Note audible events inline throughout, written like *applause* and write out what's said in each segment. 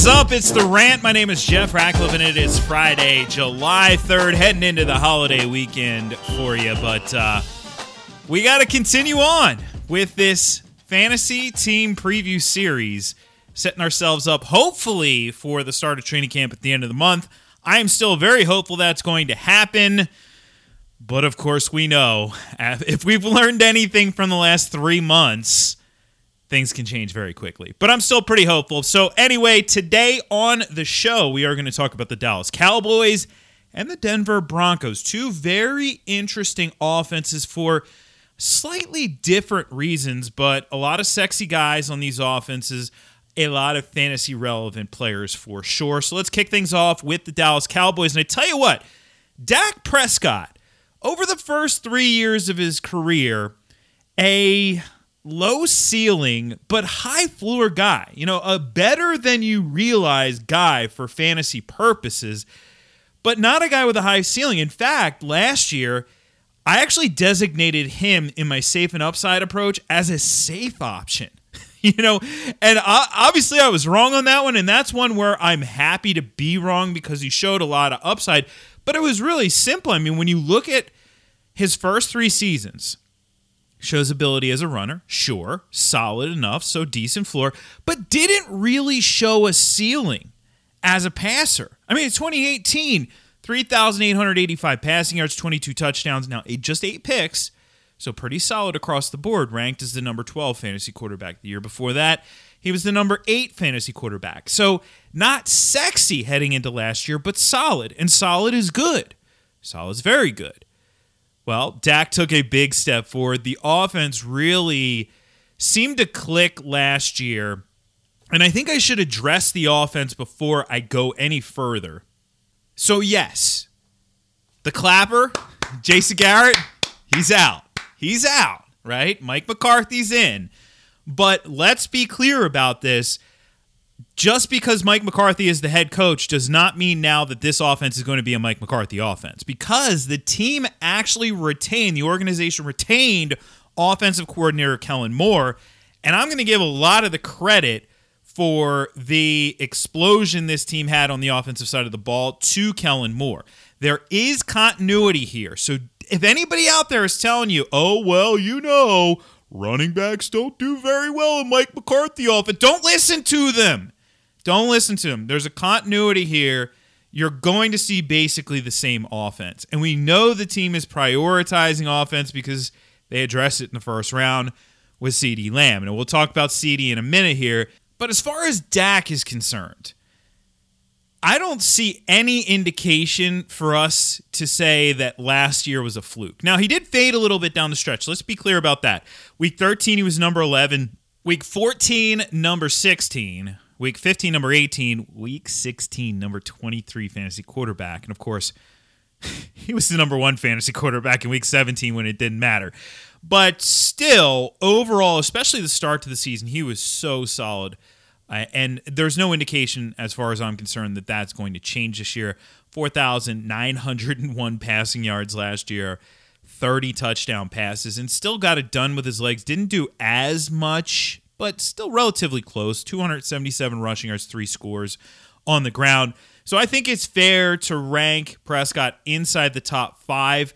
Is up? It's the rant. My name is Jeff Ratcliffe, and it is Friday, July 3rd, heading into the holiday weekend for you. But uh, we got to continue on with this fantasy team preview series, setting ourselves up hopefully for the start of training camp at the end of the month. I am still very hopeful that's going to happen. But of course, we know *laughs* if we've learned anything from the last three months, things can change very quickly. But I'm still pretty hopeful. So, anyway, today on the show, we are going to talk about the Dallas Cowboys and the Denver Broncos. Two very interesting offenses for slightly different reasons, but a lot of sexy guys on these offenses. A lot of fantasy relevant players for sure. So let's kick things off with the Dallas Cowboys. And I tell you what, Dak Prescott, over the first three years of his career, a low ceiling but high floor guy. You know, a better than you realize guy for fantasy purposes, but not a guy with a high ceiling. In fact, last year, I actually designated him in my safe and upside approach as a safe option. *laughs* you know, and obviously I was wrong on that one, and that's one where I'm happy to be wrong because he showed a lot of upside. But it was really simple. I mean, when you look at his first three seasons, shows ability as a runner, sure, solid enough, so decent floor, but didn't really show a ceiling as a passer. I mean, 2018, 3,885 passing yards, 22 touchdowns, now just eight picks, so pretty solid across the board, ranked as the number 12 fantasy quarterback the year before that. He was the number eight fantasy quarterback. So not sexy heading into last year, but solid. And solid is good. Solid is very good. Well, Dak took a big step forward. The offense really seemed to click last year. And I think I should address the offense before I go any further. So, yes, the clapper, Jason Garrett, he's out. He's out, right? Mike McCarthy's in. But let's be clear about this just because Mike McCarthy is the head coach does not mean now that this offense is going to be a Mike McCarthy offense because the team actually retained, the organization retained offensive coordinator Kellen Moore. And I'm going to give a lot of the credit for the explosion this team had on the offensive side of the ball to Kellen Moore. There is continuity here. So if anybody out there is telling you, oh, well, you know, running backs don't do very well in Mike McCarthy offense, don't listen to them. Don't listen to them. There's a continuity here. You're going to see basically the same offense. And we know the team is prioritizing offense because they addressed it in the first round with CeeDee Lamb. And we'll talk about CD in a minute here. But as far as Dak is concerned, I don't see any indication for us to say that last year was a fluke. Now, he did fade a little bit down the stretch. Let's be clear about that. Week 13, he was number 11. Week 14, number 16. Week 15, number 18. Week 16, number 23 fantasy quarterback. And of course, *laughs* he was the number one fantasy quarterback in week 17 when it didn't matter. But still, overall, especially the start to the season, he was so solid. Uh, and there's no indication, as far as I'm concerned, that that's going to change this year. 4,901 *laughs* passing yards last year, 30 touchdown passes, and still got it done with his legs. Didn't do as much but still relatively close 277 rushing yards, three scores on the ground. So I think it's fair to rank Prescott inside the top five.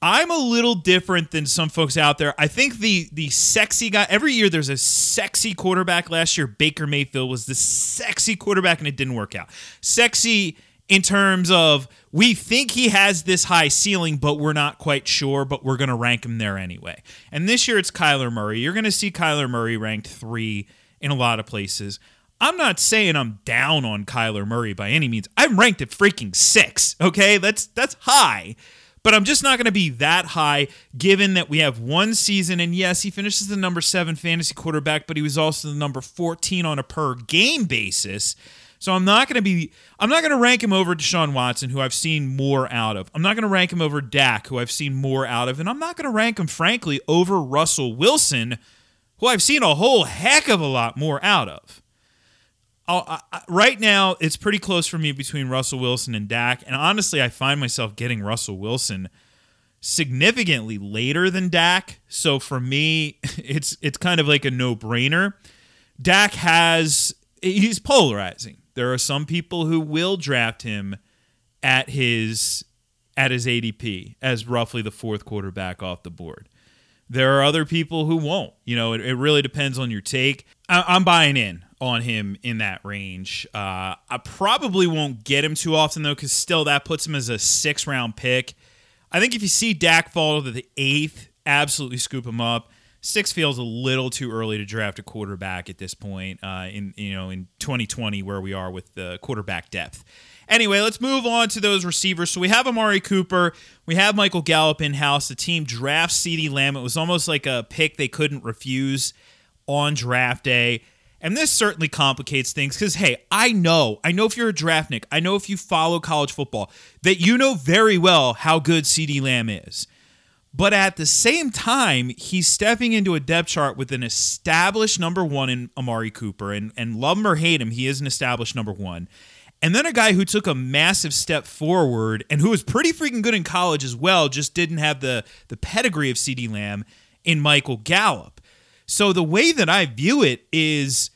I'm a little different than some folks out there. I think the the sexy guy every year there's a sexy quarterback. Last year Baker Mayfield was the sexy quarterback and it didn't work out. Sexy in terms of we think he has this high ceiling, but we're not quite sure, but we're going to rank him there anyway. And this year it's Kyler Murray. You're going to see Kyler Murray ranked three in a lot of places. I'm not saying I'm down on Kyler Murray by any means. I'm ranked at freaking six. Okay, that's that's high, but I'm just not going to be that high given that we have one season. And yes, he finishes the number seven fantasy quarterback, but he was also the number 14 on a per game basis. So I'm not going to be I'm not going to rank him over Deshaun Watson, who I've seen more out of. I'm not going to rank him over Dak, who I've seen more out of, and I'm not going to rank him frankly over Russell Wilson, who I've seen a whole heck of a lot more out of. Oh, I, right now, it's pretty close for me between Russell Wilson and Dak, and honestly, I find myself getting Russell Wilson significantly later than Dak. So for me, *laughs* it's it's kind of like a no brainer. Dak has he's polarizing. There are some people who will draft him at his at his ADP as roughly the fourth quarterback off the board. There are other people who won't. You know, it, it really depends on your take. I, am buying in on him in that range. Uh, I probably won't get him too often though, because still that puts him as a six round pick. I think if you see Dak fall to the eighth, absolutely scoop him up. Six feels a little too early to draft a quarterback at this point uh, in you know in 2020 where we are with the quarterback depth. Anyway, let's move on to those receivers. So we have Amari Cooper, we have Michael Gallup in house. The team drafts CeeDee Lamb. It was almost like a pick they couldn't refuse on draft day. And this certainly complicates things because, hey, I know, I know if you're a draftnik, I know if you follow college football, that you know very well how good CeeDee Lamb is. But at the same time, he's stepping into a depth chart with an established number one in Amari Cooper. And, and love him or hate him, he is an established number one. And then a guy who took a massive step forward and who was pretty freaking good in college as well, just didn't have the, the pedigree of CeeDee Lamb in Michael Gallup. So the way that I view it is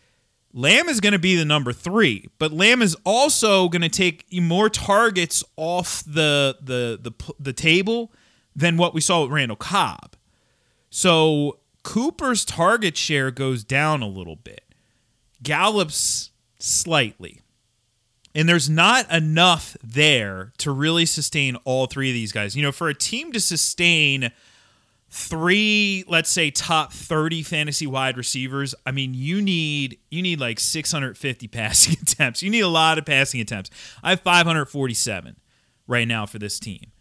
Lamb is going to be the number three, but Lamb is also going to take more targets off the, the the the table than what we saw with Randall Cobb. So Cooper's target share goes down a little bit. Gallup's slightly. And there's not enough there to really sustain all three of these guys. You know, for a team to sustain three, let's say top 30 fantasy wide receivers, I mean, you need you need like 650 passing *laughs* attempts. You need a lot of passing attempts. I have 547 right now for this team.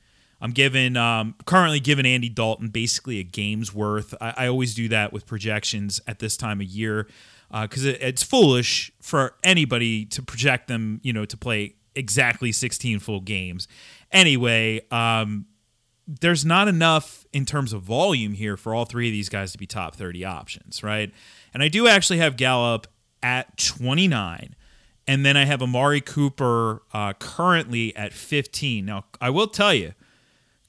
I'm giving um, currently giving Andy Dalton basically a game's worth. I, I always do that with projections at this time of year because uh, it, it's foolish for anybody to project them, you know, to play exactly 16 full games. Anyway, um, there's not enough in terms of volume here for all three of these guys to be top 30 options, right? And I do actually have Gallup at 29. And then I have Amari Cooper uh, currently at 15. Now, I will tell you,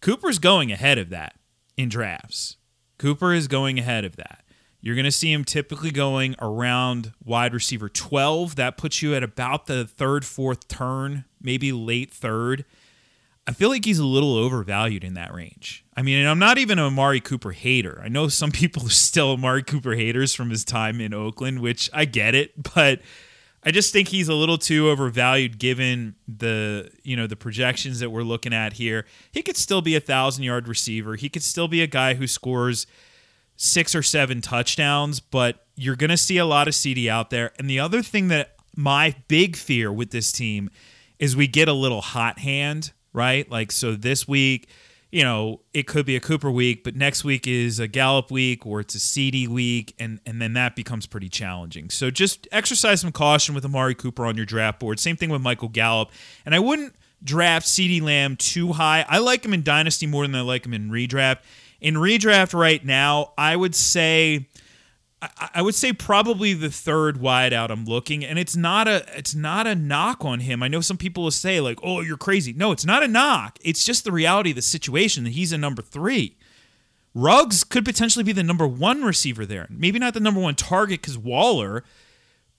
Cooper's going ahead of that in drafts. Cooper is going ahead of that. You're going to see him typically going around wide receiver 12. That puts you at about the third, fourth turn, maybe late third. I feel like he's a little overvalued in that range. I mean, I'm not even a Amari Cooper hater. I know some *laughs* people are still Amari Cooper haters from his time in Oakland, which I get it, but I just think he's a little too overvalued given the you know the projections that we're looking at here. He could still be a thousand yard receiver. He could still be a guy who scores six or seven touchdowns, but you're going to see a lot of CeeDee out there. And the other thing that my big fear with this team is we get a little hot hand, right? Like, so this week, you know, it could be a Cooper week, but next week is a Gallup week or it's a CeeDee week, and, and then that becomes pretty challenging. So just exercise some caution with Amari Cooper on your draft board. Same thing with Michael Gallup. And I wouldn't draft CeeDee Lamb too high. I like him in Dynasty more than I like him in redraft. In redraft right now, I would say I would say probably the third wideout I'm looking, and it's not a it's not a knock on him. I know some people will say like, "Oh, you're crazy." No, it's not a knock. It's just the reality of the situation that he's a number three. Ruggs could potentially be the number one receiver there. Maybe not the number one target because Waller,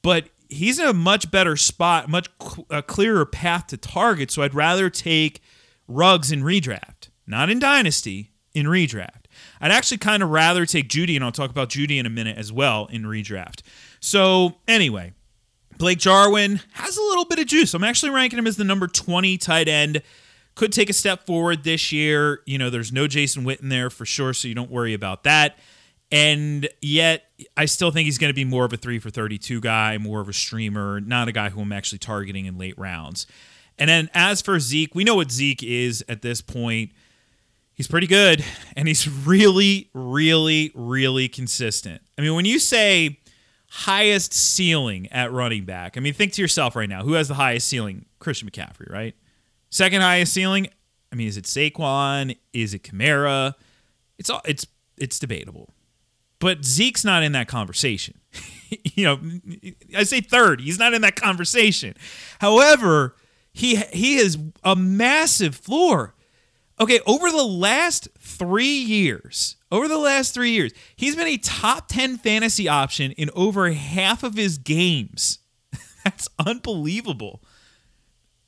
but he's in a much better spot, much a clearer path to target. So I'd rather take Ruggs in redraft, not in dynasty, in redraft. I'd actually kind of rather take Jeudy, and I'll talk about Jeudy in a minute as well in redraft. So, anyway, Blake Jarwin has a little bit of juice. I'm actually ranking him as the number 20 tight end. Could take a step forward this year. You know, there's no Jason Witten there for sure, so you don't worry about that. And yet, I still think he's going to be more of a three for 32 guy, more of a streamer, not a guy who I'm actually targeting in late rounds. And then as for Zeke, we know what Zeke is at this point he's pretty good and he's really really really consistent. I mean when you say highest ceiling at running back i mean think to yourself right now who has the highest ceiling? Christian mccaffrey right? Second highest ceiling? I mean is it Saquon? Is it Kamara? It's all it's it's debatable. But Zeke's not in that conversation. *laughs* You know I say third. He's not in that conversation. However he he has a massive floor Okay, over the last three years, over the last three years, he's been a top 10 fantasy option in over half of his games. *laughs* That's unbelievable.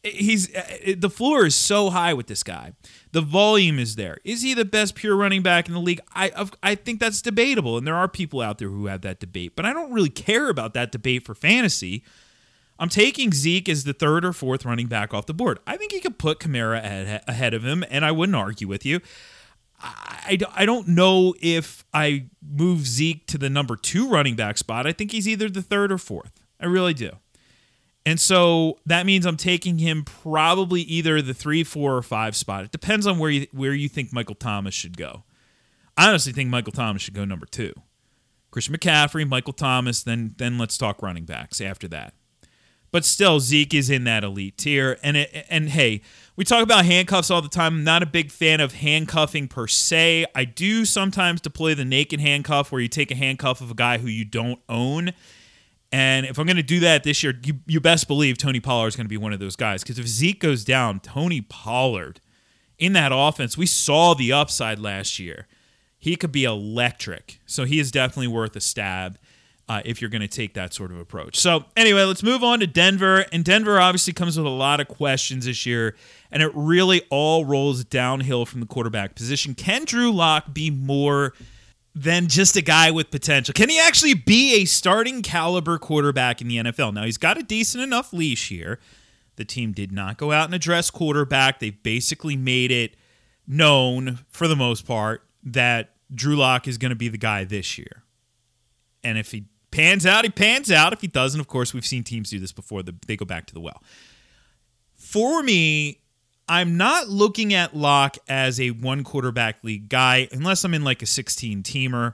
He's uh, uh, the floor is so high with this guy. The volume is there. Is he the best pure running back in the league? I I think that's debatable, and there are people out there who have that debate. But I don't really care about that debate for fantasy. I'm taking Zeke as the third or fourth running back off the board. I think he could put Kamara ahead of him, and I wouldn't argue with you. I, I don't know if I move Zeke to the number two running back spot. I think he's either the third or fourth. I really do. And so that means I'm taking him probably either the three, four, or five spot. It depends on where you where you think Michael Thomas should go. I honestly think Michael Thomas should go number two. Christian McCaffrey, Michael Thomas, then then let's talk running backs after that. But still, Zeke is in that elite tier. And it, and hey, we talk about handcuffs all the time. I'm not a big fan of handcuffing per se. I do sometimes deploy the naked handcuff where you take a handcuff of a guy who you don't own. And if I'm going to do that this year, you, you best believe Tony Pollard is going to be one of those guys. Because if Zeke goes down, Tony Pollard in that offense, we saw the upside last year. He could be electric. So he is definitely worth a stab uh, if you're going to take that sort of approach. So, anyway, let's move on to Denver. And Denver obviously comes with a lot of questions this year, and it really all rolls downhill from the quarterback position. Can Drew Lock be more than just a guy with potential? Can he actually be a starting caliber quarterback in the NFL? Now, he's got a decent enough leash here. The team did not go out and address quarterback. They've basically made it known, for the most part, that Drew Lock is going to be the guy this year. And if he pans out, he pans out. If he doesn't, of course, we've seen teams do this before. They go back to the well. For me, I'm not looking at Lock as a one quarterback league guy unless I'm in like a 16 teamer.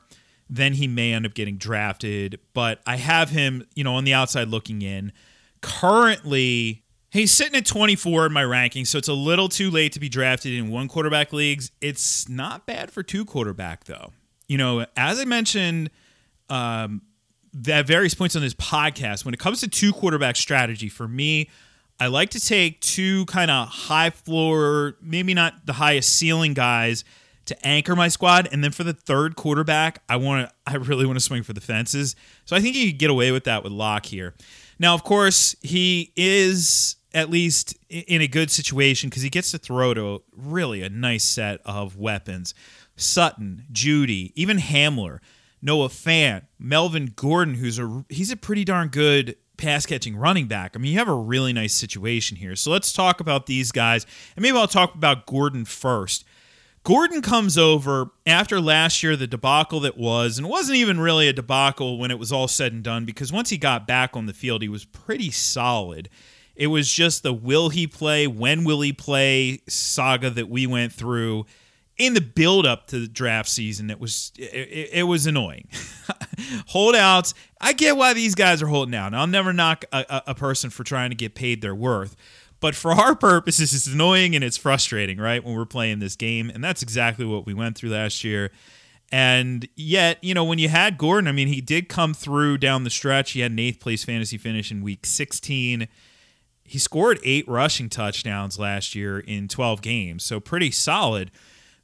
Then he may end up getting drafted. But I have him, you know, on the outside looking in. Currently, he's sitting at 24 in my ranking, so it's a little too late to be drafted in one quarterback leagues. It's not bad for two quarterback though. You know, as I mentioned um, at various points on this podcast, when it comes to two quarterback strategy, for me, I like to take two kind of high floor, maybe not the highest ceiling guys to anchor my squad, and then for the third quarterback, I want to, I really want to swing for the fences. So I think you could get away with that with Lock here. Now, of course, he is at least in a good situation because he gets to throw to really a nice set of weapons. Sutton, Jeudy, even Hamler. Noah Fant, Melvin Gordon, who's a he's a pretty darn good pass catching running back. I mean, you have a really nice situation here. So let's talk about these guys, and maybe I'll talk about Gordon first. Gordon comes over after last year, the debacle that was, and it wasn't even really a debacle when it was all said and done because once he got back on the field, he was pretty solid. It was just the will he play, when will he play saga that we went through in the build up to the draft season, it was it, it was annoying. *laughs* Holdouts, I get why these guys are holding out. I'll never knock a, a, person for trying to get paid their worth. But for our *laughs* purposes, it's annoying and it's frustrating, right? When we're playing this game. And that's exactly what we went through last year. And yet, you know, when you had Gordon, I mean, he did come through down the stretch. He had an eighth place fantasy finish in week 16. He scored eight rushing touchdowns last year in 12 games. So pretty solid.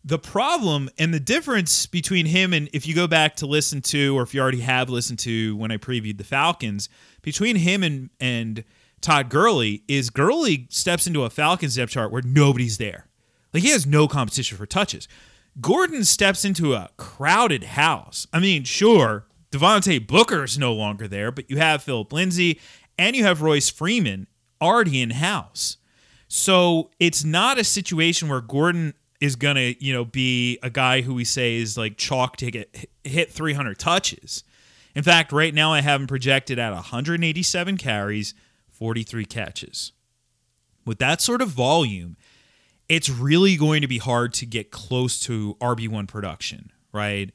The problem and the difference between him and if you go back to listen to, or if you already have listened to when I previewed the Falcons, between him and and Todd Gurley is Gurley steps into a Falcons depth chart where nobody's there. Like he has no competition for touches. Gordon steps into a crowded house. I mean, sure, Devontae Booker is no longer there, but you have Phillip Lindsay and you have Royce Freeman already in house. So it's not a situation where Gordon is gonna you know be a guy who we say is like chalk to get hit 300 touches. In fact, right now I have him projected at 187 carries, 43 catches. With that sort of volume, it's really going to be hard to get close to RB1 production, right?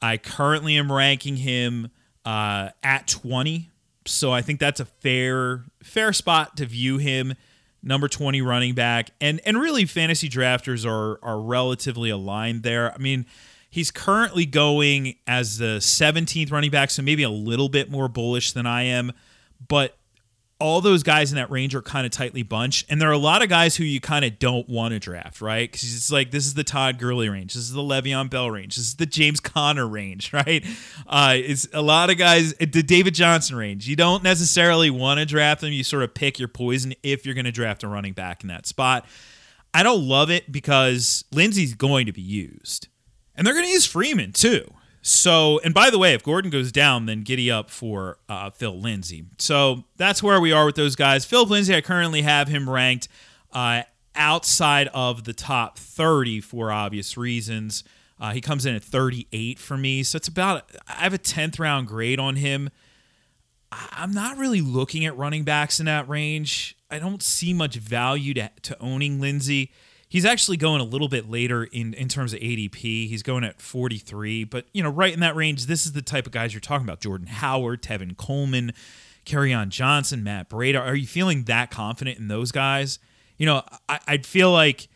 I currently am ranking him uh, at 20, so I think that's a fair fair spot to view him number 20 running back. And and really fantasy drafters are are relatively aligned there. I mean, he's currently going as the 17th running back, so maybe a little bit more bullish than I am, but all those guys in that range are kind of tightly bunched, and there are a lot of guys who you kind of don't want to draft, right? Because it's like this is the Todd Gurley range, this is the Le'Veon Bell range, this is the James Conner range, *laughs* right? Uh, it's a lot of guys, the David Johnson range. You don't necessarily want to draft them. You sort of pick your poison if you're going to draft a running back in that spot. I don't love it because Lindsay's going to be used, and they're going to use Freeman too. So, and by the way, if Gordon goes down, then giddy up for uh, Phil Lindsay. So that's where we are with those guys. Phil Lindsay, I currently have him ranked uh, outside of the top 30 for obvious reasons. Uh, he comes in at 38 for me. So it's about, I have a 10th round grade on him. I'm not really looking at running backs in that range. I don't see much value to, to owning Lindsay. He's actually going a little bit later in, in terms of ADP. He's going at 43, but you know, right in that range, this is the type of guys you're talking about. Jordan Howard, Tevin Coleman, on Johnson, Matt Breida. Are you feeling that confident in those guys? You know, I, I'd feel like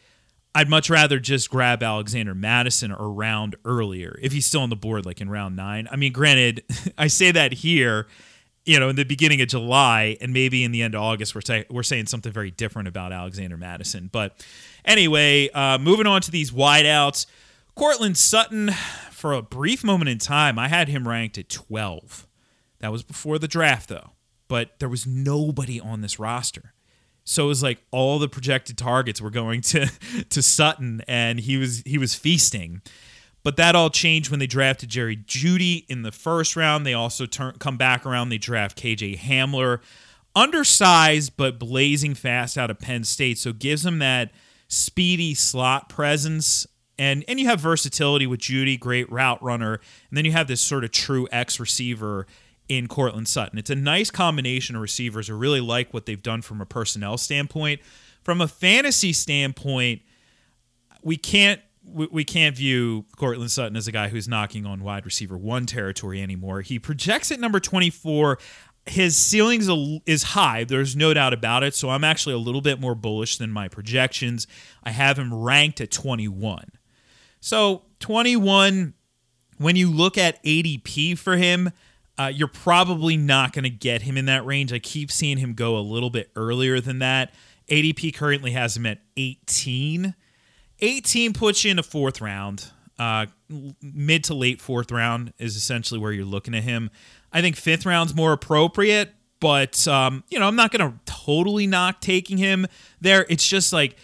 I'd much rather just grab Alexander Mattison or round earlier if he's still on the board, like in round nine. I mean, granted, *laughs* I say that here you know, in the beginning of July and maybe in the end of August, we're, we're saying something very different about Alexander Mattison. But anyway, uh, moving on to these wideouts. Courtland Sutton, for a brief moment in time, I had him ranked at 12. That was before the draft, though. But there was nobody on this roster. So it was like all the projected targets were going to *laughs* to Sutton, and he was he was feasting. But that all changed when they drafted Jerry Jeudy in the first round. They also turn come back around. They draft KJ Hamler, undersized but blazing fast out of Penn State. So gives him that speedy slot presence. And and you have versatility with Jeudy, great route runner, and then you have this sort of true X receiver in Courtland Sutton. It's a nice combination of receivers. I really like what they've done from a personnel standpoint. From a fantasy standpoint, we can't we, can't view Courtland Sutton as a guy who's knocking on wide receiver one territory anymore. He projects at number 24. His ceilings is high. There's no doubt about it. So I'm actually a little bit more bullish than my projections. I have him ranked at 21. So 21, when you look at ADP for him, uh, you're probably not going to get him in that range. I keep seeing him go a little bit earlier than that. ADP currently has him at 18. 18 puts you in a fourth round. Uh, mid to late fourth round is essentially where you're looking at him. I think fifth round's more appropriate, but um, you know I'm not to totally knock taking him there. It's just like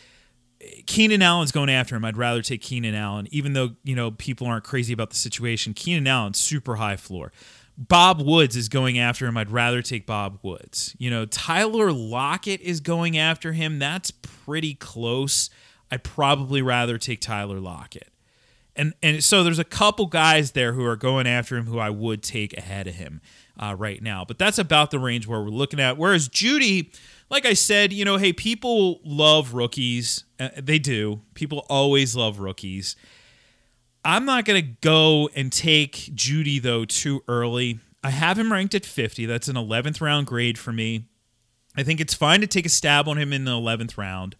Keenan Allen's going after him. I'd rather take Keenan Allen, even though you know people aren't crazy about the situation. Keenan Allen super high floor. Bob Woods is going after him. I'd rather take Bob Woods. You know Tyler Lockett is going after him. That's pretty close. I'd probably rather take Tyler Lockett. And and so there's a couple guys there who are going after him who I would take ahead of him uh, right now. But that's about the range where we're looking at. Whereas Jeudy, like I said, you know, hey, people love rookies. Uh, they do. People always love rookies. I'm not going to go and take Jeudy though too early. I have him ranked at 50. That's an 11th round grade for me. I think it's fine to take a stab on him in the 11th round.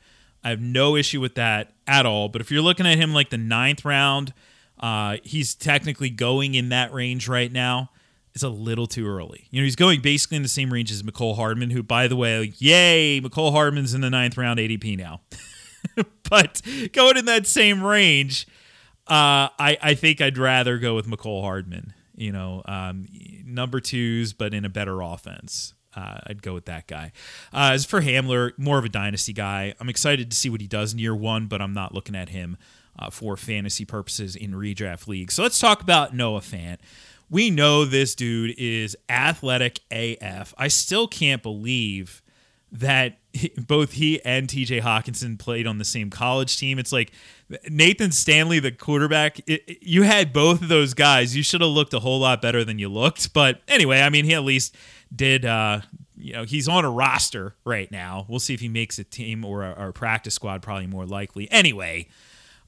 I have no issue with that at all. But if you're looking at him like the ninth round, uh, he's technically going in that range right now. It's a little too early. You know, he's going basically in the same range as Mecole Hardman, who, by the way, yay, Mecole Hardman's in the ninth round ADP now. *laughs* but going in that same range, uh, I, I think I'd rather go with Mecole Hardman. You know, um, number twos, but in a better offense. Uh, I'd go with that guy. Uh, as for Hamler, more of a dynasty guy. I'm excited to see what he does in year one, but I'm not looking at him uh, for fantasy purposes in redraft leagues. So let's talk about Noah Fant. We know this dude is athletic AF. I still can't believe that both he and TJ Hockenson played on the same college team. It's like Nathan Stanley, the quarterback, it, you had both of those guys. You should have looked a whole lot better than you looked. But anyway, I mean, he at least did uh, you know he's on a roster right now. We'll see if he makes a team or a, or a practice squad. Probably more likely. Anyway,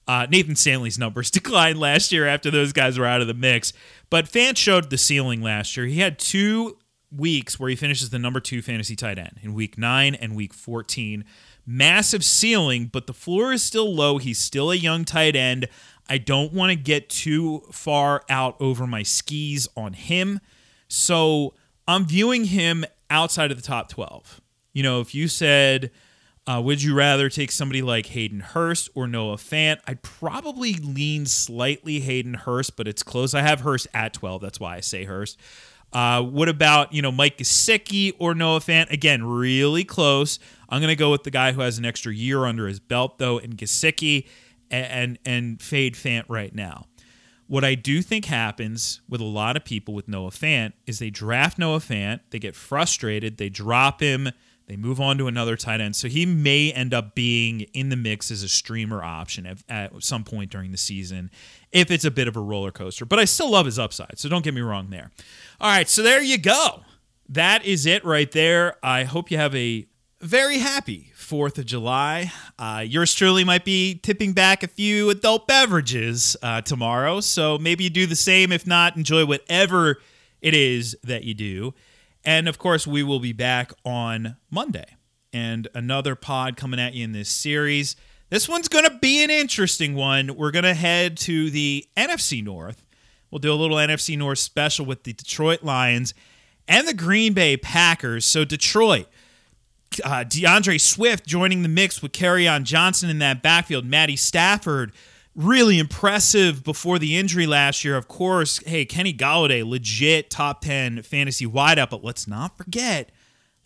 uh, Nathan Stanley's numbers *laughs* declined last year after those guys were out of the mix. But Fant showed the ceiling last year. He had two weeks where he finishes the number two fantasy tight end in week nine and week 14. Massive ceiling, but the floor is still low. He's still a young tight end. I don't want to get too far out over my skis on him. So I'm viewing him outside of the top 12. You know, if you said, uh, would you rather take somebody like Hayden Hurst or Noah Fant? I'd probably lean slightly Hayden Hurst, but it's close. I have Hurst at 12. That's why I say Hurst. Uh, what about, you know, Mike Gesicki or Noah Fant? Again, really close. I'm to go with the guy who has an extra year under his belt, though, in Gesicki and, and, and fade Fant right now. What I do think happens with a lot of people with Noah Fant is they draft Noah Fant, they get frustrated, they drop him, they move on to another tight end. So he may end up being in the mix as a streamer option at, at some point during the season if it's a bit of a roller coaster. But I still love his upside, so don't get me wrong there. All right, so there you go. That is it right there. I hope you have a very happy 4th of July. Uh, yours truly might be tipping back a few adult beverages uh, tomorrow. So maybe you do the same. If not, enjoy whatever it is that you do. And of course, we will be back on Monday and another pod coming at you in this series. This one's going to be an interesting one. We're going to head to the NFC North. We'll do a little NFC North special with the Detroit Lions and the Green Bay Packers. So, Detroit uh, D'Andre Swift joining the mix with on Johnson in that backfield. Matty Stafford, really impressive before the injury last year. Of course, hey, Kenny Golladay, legit top 10 fantasy wideout, but let's not forget.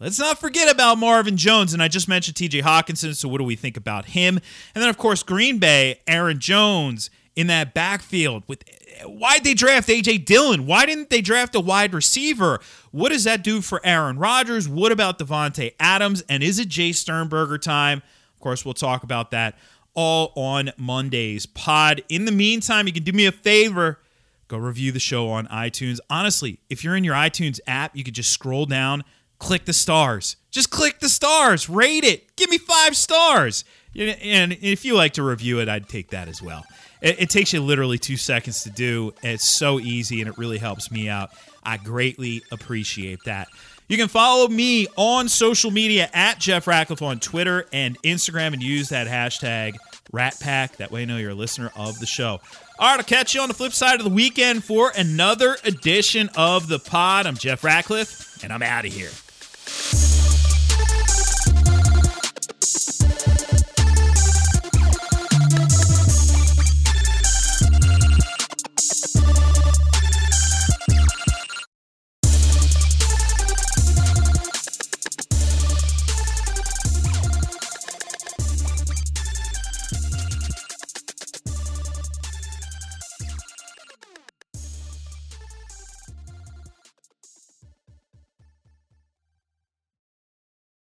Let's not forget about Marvin Jones. And I just mentioned TJ Hockenson, so what do we think about him? And then, of course, Green Bay, Aaron Jones in that backfield with why'd they draft AJ Dillon? Why didn't they draft a wide receiver? What does that do for Aaron Rodgers? What about Davante Adams? And is it Jace Sternberger time? Of course, we'll talk about that all on Monday's pod. In the meantime, you can do me a favor. Go review the show on iTunes. Honestly, if you're in your iTunes app, you could just scroll down, click the stars. Just click the stars, rate it, give me five stars. And if you like to review it, I'd take that as well. It, takes you literally two seconds to do. It's so easy and it really helps me out. I greatly appreciate that. You can follow me on social media at Jeff Ratcliffe on Twitter and Instagram and use that hashtag RatPack. That way I know you're a listener of the show. All right, I'll catch you on the flip side of the weekend for another edition of the pod. I'm Jeff Ratcliffe, and I'm out of here.